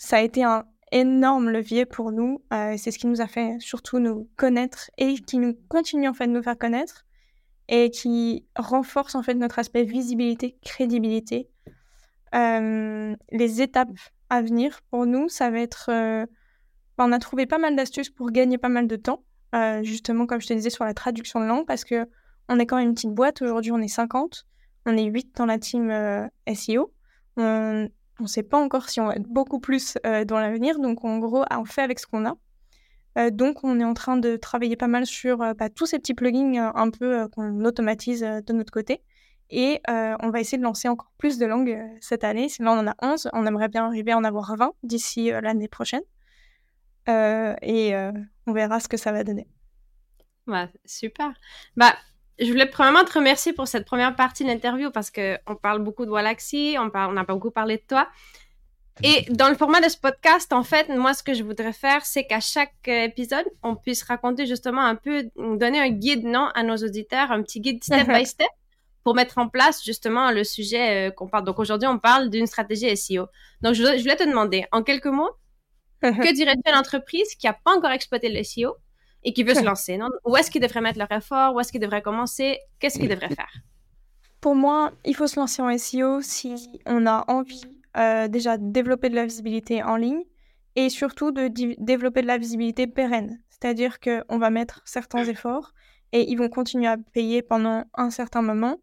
ça a été un énorme levier pour nous. Euh, c'est ce qui nous a fait surtout nous connaître et qui nous continue en fait de nous faire connaître et qui renforce en fait notre aspect visibilité, crédibilité. Euh, les étapes à venir pour nous, ça va être... Euh, on a trouvé pas mal d'astuces pour gagner pas mal de temps, justement comme je te disais sur la traduction de langue, parce que on est quand même une petite boîte. Aujourd'hui, on est 50. On est 8 dans la team SEO. On, on ne sait pas encore si on va être beaucoup plus euh, dans l'avenir. Donc, en gros, on fait avec ce qu'on a. Euh, donc, on est en train de travailler pas mal sur euh, bah, tous ces petits plugins un peu qu'on automatise de notre côté. Et on va essayer de lancer encore plus de langues cette année. Là, on en a 11. On aimerait bien arriver à en avoir 20 d'ici l'année prochaine. et on verra ce que ça va donner. Ouais, super. Bah, je voulais premièrement te remercier pour cette première partie de l'interview parce qu'on parle beaucoup de Walaxy, on, parle, on a pas beaucoup parlé de toi. Et dans le format de ce podcast, en fait, moi, ce que je voudrais faire, c'est qu'à chaque épisode, on puisse raconter justement un peu, donner un guide, non, à nos auditeurs, un petit guide step by step pour mettre en place justement le sujet euh, qu'on parle. Donc aujourd'hui, on parle d'une stratégie SEO. Donc je, je voulais te demander, en quelques mots, que dirais-tu à l'entreprise qui n'a pas encore exploité le SEO et qui veut se lancer. Non? Où est-ce qu'il devrait mettre leur effort? Où est-ce qu'il devrait commencer? Qu'est-ce qu'il devrait faire? Pour moi, il faut se lancer en SEO si on a envie euh, déjà de développer de la visibilité en ligne et surtout de développer de la visibilité pérenne. C'est-à-dire qu'on va mettre certains efforts et ils vont continuer à payer pendant un certain moment.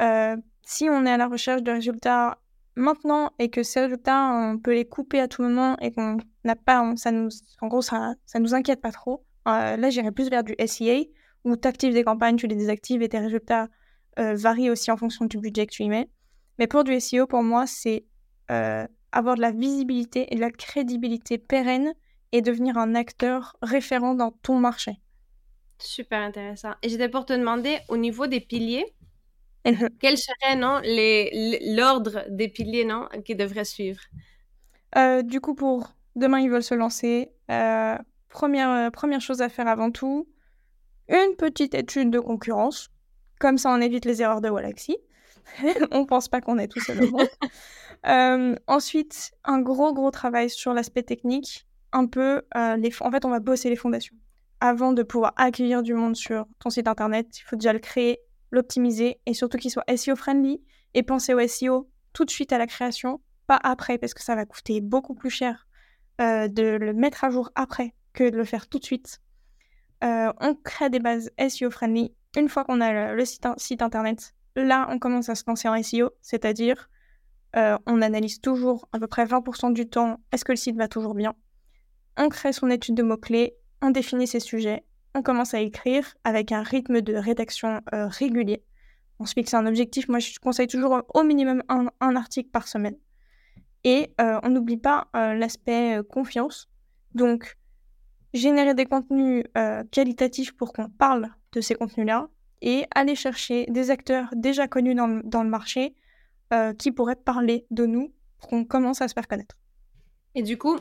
Euh, si on est à la recherche de résultats maintenant et que ces résultats, on peut les couper à tout moment et qu'on n'a pas, ça nous, en gros, ça, ça nous inquiète pas trop, euh, là, j'irais plus vers du SEA, où tu actives des campagnes, tu les désactives et tes résultats euh, varient aussi en fonction du budget que tu y mets. Mais pour du SEO, pour moi, c'est euh, avoir de la visibilité et de la crédibilité pérenne et devenir un acteur référent dans ton marché. Super intéressant. Et j'étais pour te demander, au niveau des piliers, quel serait non, l'ordre des piliers non, qui devraient suivre? Du coup, pour demain, ils veulent se lancer. Euh, première chose à faire avant tout, une petite étude de concurrence. Comme ça, on évite les erreurs de Walaxy. on pense pas qu'on est tout seul au monde. Euh, ensuite, un gros, gros travail sur l'aspect technique. Un peu, euh, les... en fait, on va bosser les fondations. Avant de pouvoir accueillir du monde sur ton site internet, il faut déjà le créer, l'optimiser et surtout qu'il soit SEO friendly et penser au SEO tout de suite à la création, pas après, parce que ça va coûter beaucoup plus cher de le mettre à jour après que de le faire tout de suite. Euh, on crée des bases SEO friendly. Une fois qu'on a le, site, internet, là, on commence à se lancer en SEO, c'est-à-dire euh, on analyse toujours à peu près 20% du temps est-ce que le site va toujours bien? On crée son étude de mots-clés, on définit ses sujets, on commence à écrire avec un rythme de rédaction euh, régulier. On se fixe un objectif. Moi, je conseille toujours au minimum un, un article par semaine. Et on n'oublie pas l'aspect confiance. Donc, générer des contenus euh, qualitatifs pour qu'on parle de ces contenus-là et aller chercher des acteurs déjà connus dans, le marché euh, qui pourraient parler de nous pour qu'on commence à se faire connaître. Et du coup,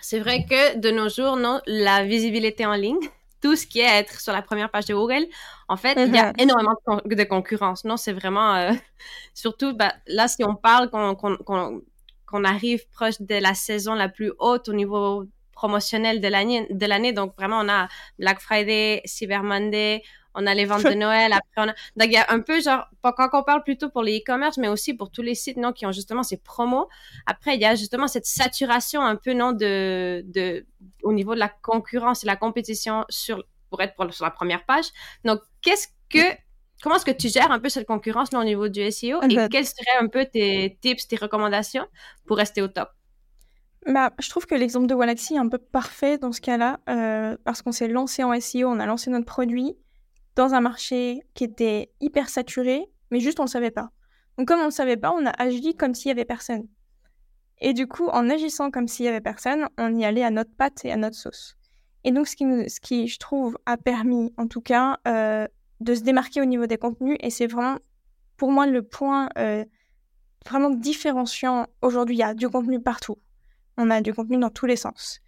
c'est vrai que de nos jours, non, la visibilité en ligne, tout ce qui est être sur la première page de Google, en fait, il y a mm-hmm. énormément de, concurrence. Non, c'est vraiment, euh, surtout, bah, là, si on parle qu'on arrive proche de la saison la plus haute au niveau promotionnel de l'année. De l'année. Donc, vraiment, on a Black Friday, Cyber Monday, on a les ventes de Noël. Après, on a... Donc, il y a un peu, genre, quand on parle plutôt pour les e-commerce, mais aussi pour tous les sites, non, qui ont justement ces promos. Après, il y a justement cette saturation un peu, non, de, de, au niveau de la concurrence et la compétition sur, pour être sur la première page. Donc, qu'est-ce que, comment est-ce que tu gères un peu cette concurrence, là, au niveau du SEO et quels seraient un peu tes tips, tes recommandations pour rester au top? Bah, je trouve que l'exemple de Walaxy est un peu parfait dans ce cas-là, euh, parce qu'on s'est lancé en SEO, on a lancé notre produit dans un marché qui était hyper saturé, mais juste on ne savait pas. Donc comme on ne savait pas, on a agi comme s'il y avait personne. Et du coup, en agissant comme s'il y avait personne, on y allait à notre patte et à notre sauce. Et donc, ce qui, ce qui je trouve, a permis, en tout cas, euh, de se démarquer au niveau des contenus, et c'est vraiment, pour moi, le point euh, vraiment différenciant. Aujourd'hui, il y a du contenu partout. On a du contenu dans tous les sens,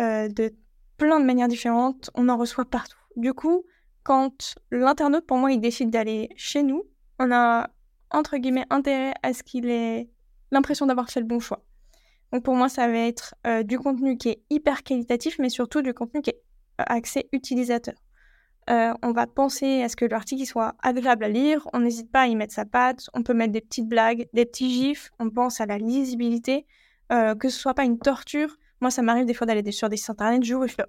euh, de plein de manières différentes. On en reçoit partout. Du coup, quand l'internaute, pour moi, il décide d'aller chez nous, on a, entre guillemets, intérêt à ce qu'il ait l'impression d'avoir fait le bon choix. Donc pour moi, ça va être euh, du contenu qui est hyper qualitatif, mais surtout du contenu qui est accès utilisateur. Euh, on va penser à ce que l'article soit agréable à lire, on n'hésite pas à y mettre sa patte, on peut mettre des petites blagues, des petits gifs, on pense à la lisibilité, euh, que ce soit pas une torture. Moi, ça m'arrive des fois d'aller sur des sites internet, je joue et je fais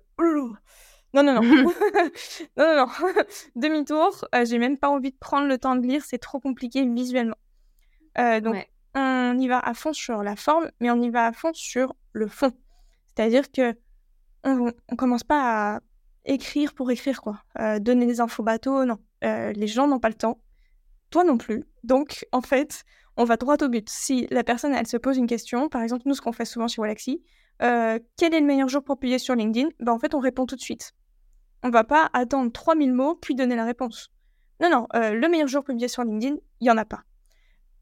non, non, non, non, non, non, demi-tour, euh, j'ai même pas envie de prendre le temps de lire, c'est trop compliqué visuellement. donc, on y va à fond sur la forme, mais on y va à fond sur le fond. C'est-à-dire que on, on commence pas à écrire pour écrire, quoi. Euh, donner des infos bateaux, non. Euh, les gens n'ont pas le temps. Toi non plus. Donc, en fait, on va droit au but. Si la personne, elle se pose une question, par exemple, nous, ce qu'on fait souvent chez Walaxy, euh, quel est le meilleur jour pour publier sur LinkedIn? Ben, En fait, on répond tout de suite. On va pas attendre 3000 mots puis donner la réponse. Non, non, le meilleur jour pour publier sur LinkedIn, il n'y en a pas.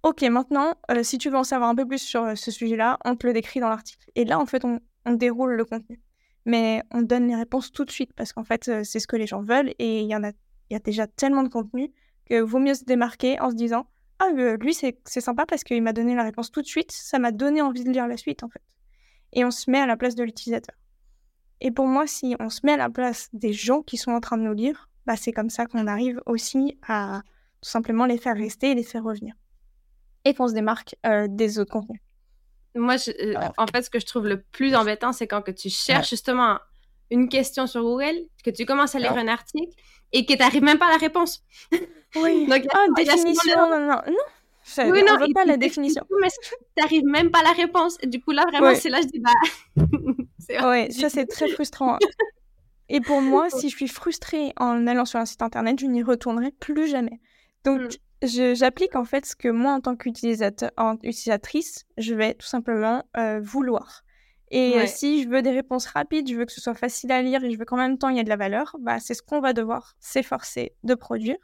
Ok, maintenant, si tu veux en savoir un peu plus sur ce sujet-là, on te le décrit dans l'article. Et là, en fait, on déroule le contenu mais on donne les réponses tout de suite parce qu'en fait, c'est ce que les gens veulent et il y en a, y a déjà tellement de contenu que vaut mieux se démarquer en se disant Ah, lui, c'est sympa parce qu'il m'a donné la réponse tout de suite, ça m'a donné envie de lire la suite en fait. Et on se met à la place de l'utilisateur. Et pour moi, si on se met à la place des gens qui sont en train de nous lire, bah, c'est comme ça qu'on arrive aussi à tout simplement les faire rester et les faire revenir. Et qu'on se démarque euh, des autres contenus. Moi, euh, en fait, ce que je trouve le plus embêtant, c'est quand que tu cherches justement une question sur Google, que tu commences à lire un article et que tu n'arrives même pas à la réponse. Oui. Donc, ah, définition, non, non, non. oui, non, pas la définition. mais tu n'arrives même pas à la réponse. Et du coup, là, vraiment, c'est là je dis, bah. oui, ça, c'est très frustrant. Et pour moi, si je suis frustrée en allant sur un site internet, je n'y retournerai plus jamais. Donc, mm j'applique en fait ce que moi, en tant qu'utilisatrice, je vais tout simplement euh, vouloir. Et euh, si je veux des réponses rapides, je veux que ce soit facile à lire et je veux qu'en même temps il y ait de la valeur, bah, c'est ce qu'on va devoir s'efforcer de produire.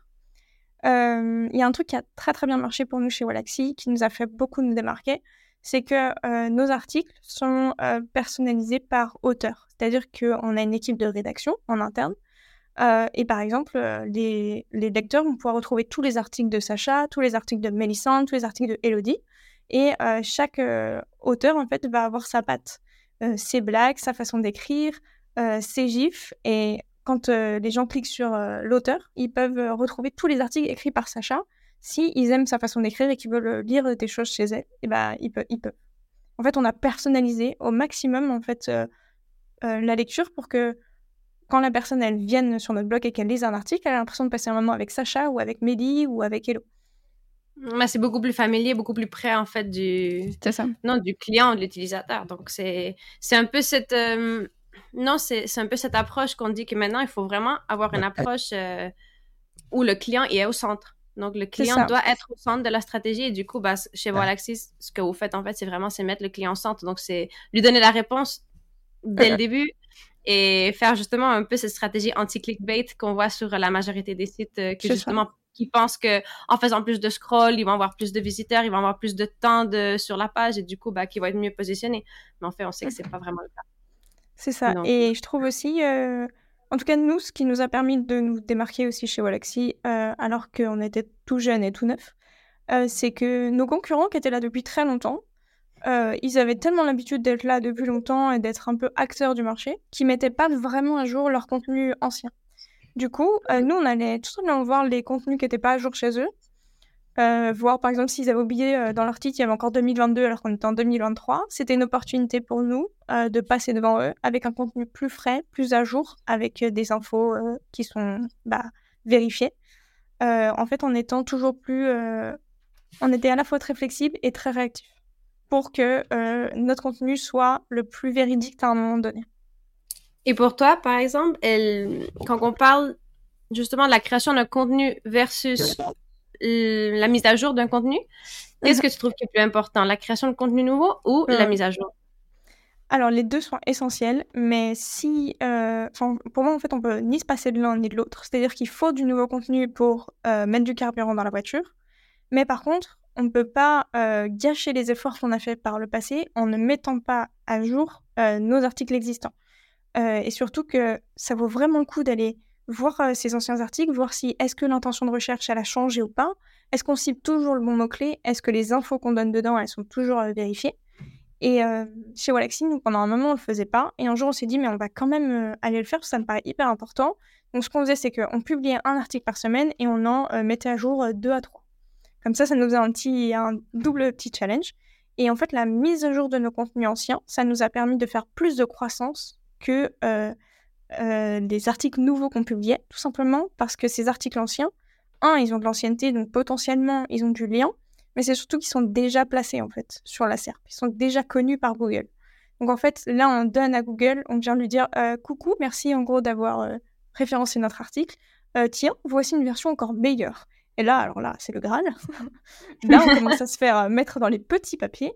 Il y a un truc qui a très très bien marché pour nous chez Walaxy, qui nous a fait beaucoup nous démarquer, c'est que euh, nos articles sont personnalisés par auteur. C'est-à-dire qu'on a une équipe de rédaction en interne euh, et par exemple, euh, les, lecteurs vont pouvoir retrouver tous les articles de Sacha, tous les articles de Mélissande, tous les articles de Elodie. Et euh, chaque auteur, en fait, va avoir sa patte, ses blagues, sa façon d'écrire, ses gifs. Et quand les gens cliquent sur l'auteur, ils peuvent retrouver tous les articles écrits par Sacha. Si ils aiment sa façon d'écrire et qu'ils veulent lire des choses chez elle, et eh ben, ils, peuvent. En fait, on a personnalisé au maximum en fait, la lecture pour que quand la personne elle vienne sur notre blog et qu'elle lise un article, elle a l'impression de passer un moment avec Sacha ou avec Mehdi ou avec Hello. Mais c'est beaucoup plus familier, beaucoup plus près en fait du ça. non du client, de l'utilisateur. Donc c'est c'est un peu cette euh, non c'est un peu cette approche qu'on dit que maintenant il faut vraiment avoir une approche euh, où le client est au centre. Donc le client doit être au centre de la stratégie et du coup bah, chez Volaxis ce que vous faites en fait c'est vraiment c'est mettre le client au centre. Donc c'est lui donner la réponse dès le début et faire justement un peu cette stratégie anti-clickbait qu'on voit sur la majorité des sites euh, justement qui pensent que en faisant plus de scroll, ils vont avoir plus de visiteurs, ils vont avoir plus de temps de, sur la page et du coup, bah, qui vont être mieux positionnés. Mais en fait, on sait que c'est pas vraiment le cas. C'est ça. et je trouve aussi, euh, en tout cas, nous, ce qui nous a permis de nous démarquer aussi chez Walaxy, euh, alors qu'on était tout jeune et tout neuf, c'est que nos concurrents qui étaient là depuis très longtemps, euh, ils avaient tellement l'habitude d'être là depuis longtemps et d'être un peu acteurs du marché qu'ils mettaient pas vraiment à jour leur contenu ancien. Du coup, euh, nous, on allait tout simplement voir les contenus qui n'étaient pas à jour chez eux. Euh, voir par exemple s'ils avaient oublié dans l'article, il y avait encore 2022 alors qu'on était en 2023. C'était une opportunité pour nous de passer devant eux avec un contenu plus frais, plus à jour, avec des infos qui sont bah, vérifiées. en fait, en étant toujours plus. on était à la fois très flexible et très réactif pour que euh, notre contenu soit le plus véridique à un moment donné. Et pour toi, par exemple, quand on parle justement de la création d'un contenu versus la mise à jour d'un contenu, qu'est-ce que tu trouves qui est plus important, la création de contenu nouveau ou la mise à jour? Alors, les deux sont essentiels, mais si. Euh, pour moi, en fait, on peut ni se passer de l'un ni de l'autre. C'est-à-dire qu'il faut du nouveau contenu pour euh, mettre du carburant dans la voiture. Mais par contre, on ne peut pas euh, gâcher les efforts qu'on a fait par le passé en ne mettant pas à jour nos articles existants. Euh, et surtout que ça vaut vraiment le coup d'aller voir ses anciens articles, voir si est-ce que l'intention de recherche elle a changé ou pas, est-ce qu'on cible toujours le bon mot-clé, est-ce que les infos qu'on donne dedans elles sont toujours vérifiées? Et chez Walaxy, pendant un moment on le faisait pas, et un jour on s'est dit mais on va quand même aller le faire, parce que ça me paraît hyper important. Donc ce qu'on faisait c'est qu'on publiait un article par semaine et on en mettait à jour deux à trois. Comme ça, ça nous faisait un petit, un double petit challenge. Et en fait, la mise à jour de nos contenus anciens, ça nous a permis de faire plus de croissance que euh, euh, les articles nouveaux qu'on publiait, tout simplement parce que ces articles anciens, un, ils ont de l'ancienneté, donc potentiellement, ils ont du lien, mais c'est surtout qu'ils sont déjà placés, en fait, sur la SERP. Ils sont déjà connus par Google. Donc, en fait, là, on donne à Google, on vient lui dire euh, Coucou, merci, en gros, d'avoir référencé notre article. tiens, voici une version encore meilleure. Et là, alors là, c'est le Graal. là, on commence à se faire euh, mettre dans les petits papiers.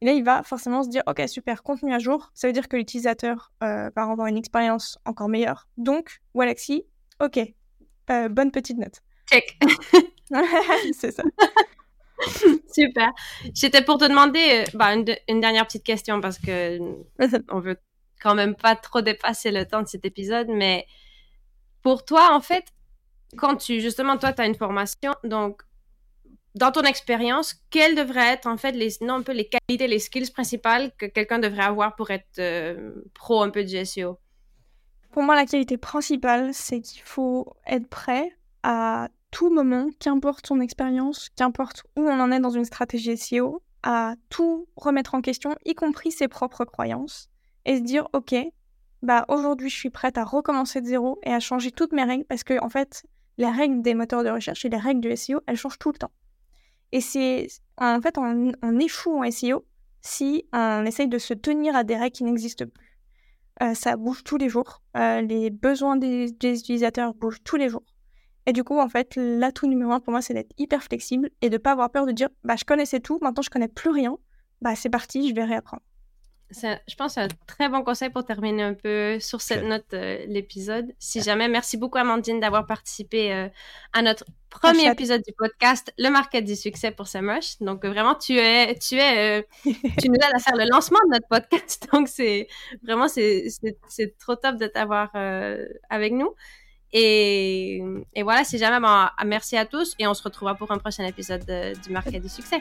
Et là, il va forcément se dire, OK, super, contenu à jour. Ça veut dire que l'utilisateur euh, va avoir une expérience encore meilleure. Donc, Walaxy, OK, euh, bonne petite note. Check. c'est ça. Super. J'étais pour te demander bah, une, dernière petite question parce que on veut quand même pas trop dépasser le temps de cet épisode, mais pour toi, en fait, quand tu, justement, toi, tu as une formation, donc, dans ton expérience, quelles devraient être, en fait, les, non, un peu les qualités, les skills principales que quelqu'un devrait avoir pour être euh, pro un peu du SEO? Pour moi, la qualité principale, c'est qu'il faut être prêt à tout moment, qu'importe son expérience, qu'importe où on en est dans une stratégie SEO, à tout remettre en question, y compris ses propres croyances, et se dire, OK, bah aujourd'hui je suis prête à recommencer de zéro et à changer toutes mes règles parce que en fait les règles des moteurs de recherche et les règles du SEO, elles changent tout le temps. Et c'est en fait, on, échoue en SEO si on essaye de se tenir à des règles qui n'existent plus. Euh, ça bouge tous les jours. Euh, les besoins des, utilisateurs bougent tous les jours. Et du coup, en fait, l'atout numéro un pour moi, c'est d'être hyper flexible et de ne pas avoir peur de dire bah, je connaissais tout, maintenant je connais plus rien. Bah, c'est parti, je vais réapprendre je pense, c'est un très bon conseil pour terminer un peu sur cette note euh, l'épisode. Si jamais, merci beaucoup Amandine d'avoir participé euh, à notre premier épisode du podcast, le market du succès pour Samosh. Donc vraiment, tu es, tu es, euh, tu nous aides à faire le lancement de notre podcast. Donc c'est vraiment, c'est, c'est, trop top de t'avoir avec nous. Et, et, voilà, si jamais, bon, merci à tous et on se retrouvera pour un prochain épisode du market du succès.